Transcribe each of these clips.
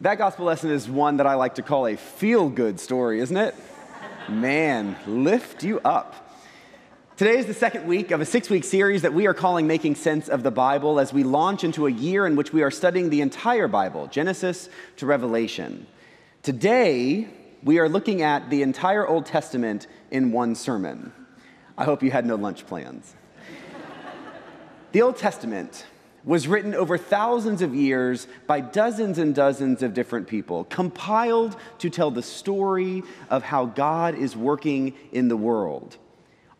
That gospel lesson is one that I like to call a feel good story, isn't it? Man, lift you up. Today is the second week of a six week series that we are calling Making Sense of the Bible as we launch into a year in which we are studying the entire Bible, Genesis to Revelation. Today, we are looking at the entire Old Testament in one sermon. I hope you had no lunch plans. the Old Testament was written over thousands of years by dozens and dozens of different people, compiled to tell the story of how God is working in the world.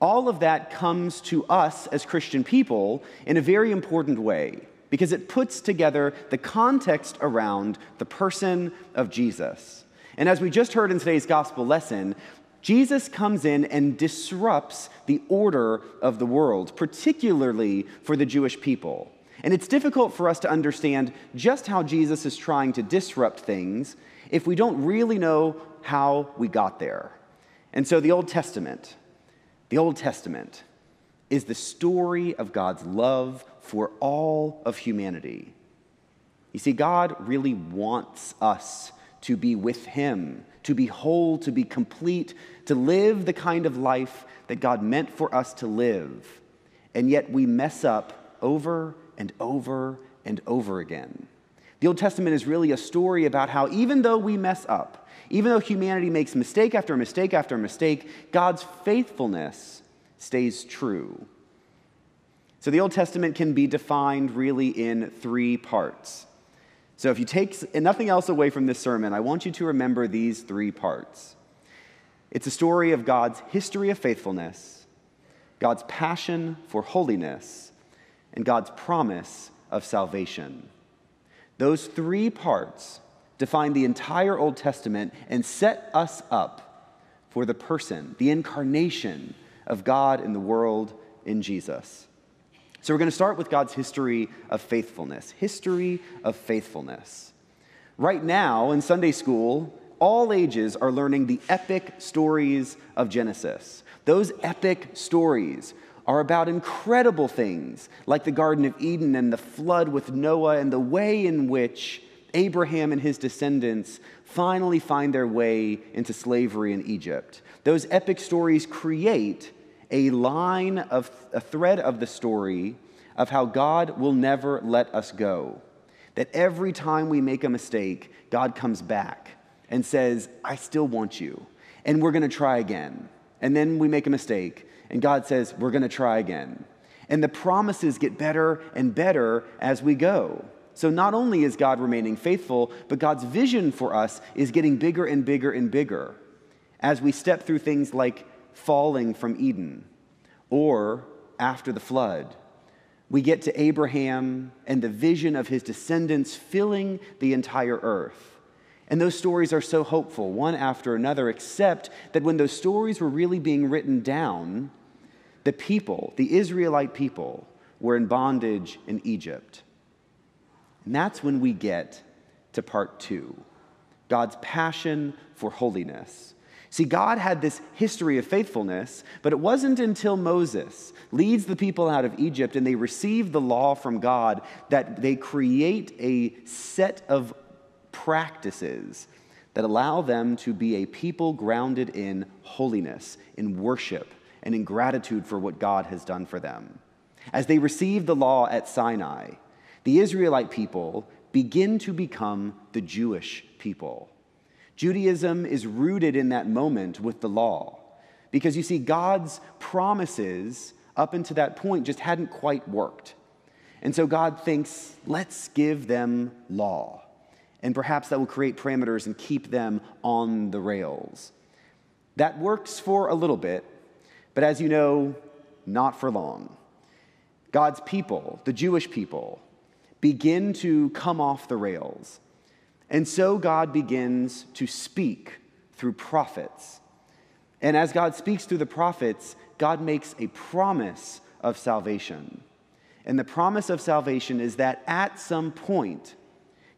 All of that comes to us as Christian people in a very important way because it puts together the context around the person of Jesus. And as we just heard in today's gospel lesson, Jesus comes in and disrupts the order of the world, particularly for the Jewish people. And it's difficult for us to understand just how Jesus is trying to disrupt things if we don't really know how we got there. And so the Old Testament, the Old Testament is the story of God's love for all of humanity. You see, God really wants us to be with Him, to be whole, to be complete, to live the kind of life that God meant for us to live. And yet we mess up over and over and over again. The Old Testament is really a story about how, even though we mess up, even though humanity makes mistake after mistake after mistake, God's faithfulness stays true. So the Old Testament can be defined really in three parts. So if you take nothing else away from this sermon, I want you to remember these three parts. It's a story of God's history of faithfulness, God's passion for holiness, and God's promise of salvation. Those three parts define the entire Old Testament and set us up for the person, the incarnation of God in the world in Jesus. So we're going to start with God's history of faithfulness. History of faithfulness. Right now in Sunday school, all ages are learning the epic stories of Genesis. Those epic stories are about incredible things like the Garden of Eden and the flood with Noah and the way in which Abraham and his descendants finally find their way into slavery in Egypt. Those epic stories create a line of a thread of the story of how God will never let us go. That every time we make a mistake, God comes back and says, I still want you. And we're going to try again. And then we make a mistake and God says, We're going to try again. And the promises get better and better as we go. So not only is God remaining faithful, but God's vision for us is getting bigger and bigger and bigger as we step through things like falling from Eden or after the flood. We get to Abraham and the vision of his descendants filling the entire earth. And those stories are so hopeful, one after another, except that when those stories were really being written down, the people, the Israelite people, were in bondage in Egypt. And that's when we get to part two God's passion for holiness. See, God had this history of faithfulness, but it wasn't until Moses leads the people out of Egypt and they receive the law from God that they create a set of practices that allow them to be a people grounded in holiness, in worship, and in gratitude for what God has done for them. As they receive the law at Sinai, the Israelite people begin to become the Jewish people. Judaism is rooted in that moment with the law because you see, God's promises up until that point just hadn't quite worked. And so God thinks, let's give them law. And perhaps that will create parameters and keep them on the rails. That works for a little bit, but as you know, not for long. God's people, the Jewish people, begin to come off the rails. And so God begins to speak through prophets. And as God speaks through the prophets, God makes a promise of salvation. And the promise of salvation is that at some point,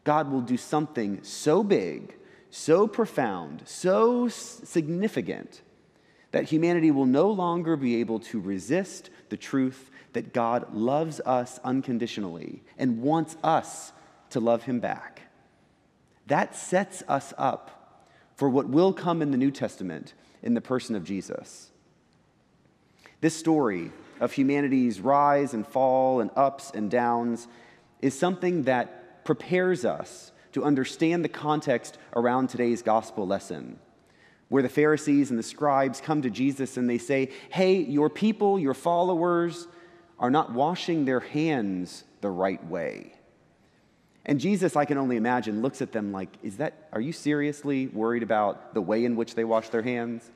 God will do something so big, so profound, so significant that humanity will no longer be able to resist the truth that God loves us unconditionally and wants us to love him back. that sets us up for what will come in the New Testament in the person of Jesus. This story of humanity's rise and fall and ups and downs is something that prepares us to understand the context around today's gospel lesson, where the Pharisees and the scribes come to Jesus and they say, Hey, your people, your followers, are not washing their hands the right way. And Jesus, I can only imagine, looks at them like, Is that, are you seriously worried about the way in which they wash their hands?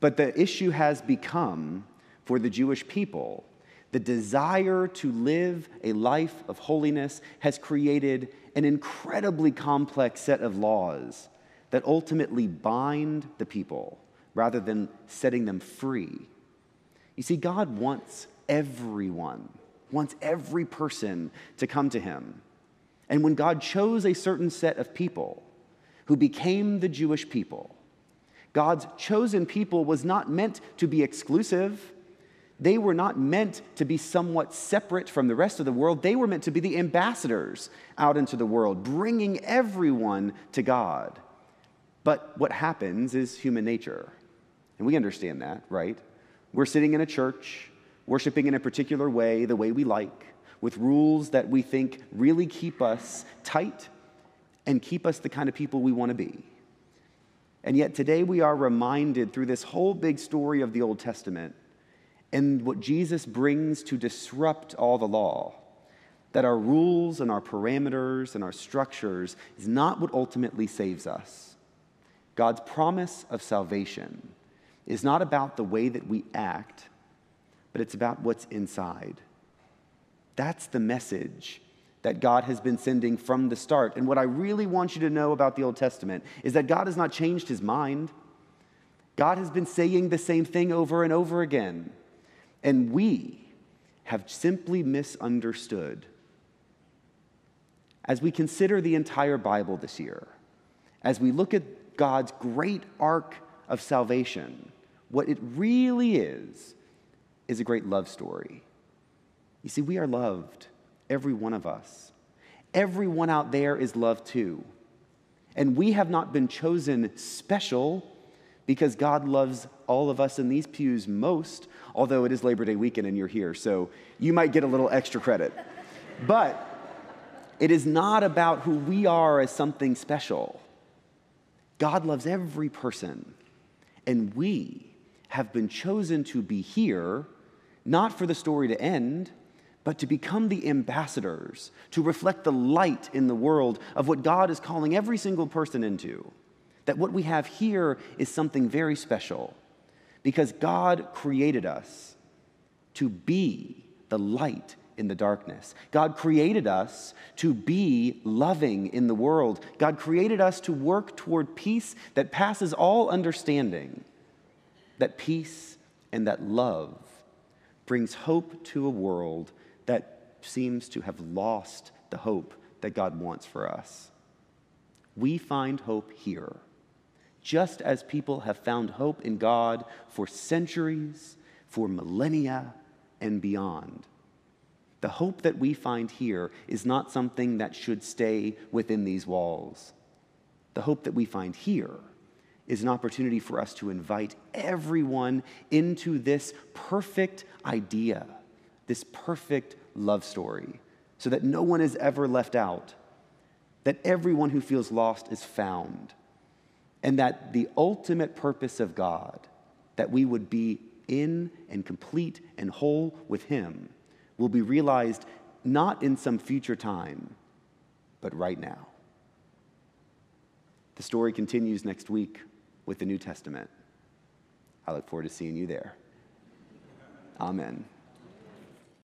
But the issue has become for the Jewish people the desire to live a life of holiness has created an incredibly complex set of laws that ultimately bind the people rather than setting them free. You see, God wants everyone, wants every person to come to Him. And when God chose a certain set of people who became the Jewish people, God's chosen people was not meant to be exclusive. They were not meant to be somewhat separate from the rest of the world. They were meant to be the ambassadors out into the world, bringing everyone to God. But what happens is human nature. And we understand that, right? We're sitting in a church, worshiping in a particular way, the way we like, with rules that we think really keep us tight and keep us the kind of people we want to be. And yet today we are reminded through this whole big story of the Old Testament and what Jesus brings to disrupt all the law that our rules and our parameters and our structures is not what ultimately saves us. God's promise of salvation is not about the way that we act, but it's about what's inside. That's the message that God has been sending from the start. And what I really want you to know about the Old Testament is that God has not changed his mind. God has been saying the same thing over and over again. And we have simply misunderstood. As we consider the entire Bible this year, as we look at God's great arc of salvation, what it really is, is a great love story. You see, we are loved, every one of us. Everyone out there is loved too. And we have not been chosen special because God loves all of us in these pews most, although it is Labor Day weekend and you're here, so you might get a little extra credit. But it is not about who we are as something special. God loves every person, and we have been chosen to be here not for the story to end, but to become the ambassadors, to reflect the light in the world of what God is calling every single person into. That what we have here is something very special because God created us to be the light in the darkness. God created us to be loving in the world. God created us to work toward peace that passes all understanding. That peace and that love brings hope to a world that seems to have lost the hope that God wants for us. We find hope here, just as people have found hope in God for centuries, for millennia, and beyond. The hope that we find here is not something that should stay within these walls. The hope that we find here is an opportunity for us to invite everyone into this perfect idea this perfect love story so that no one is ever left out, that everyone who feels lost is found, and that the ultimate purpose of God, that we would be in and complete and whole with Him, will be realized not in some future time, but right now. The story continues next week with the New Testament. I look forward to seeing you there. Amen.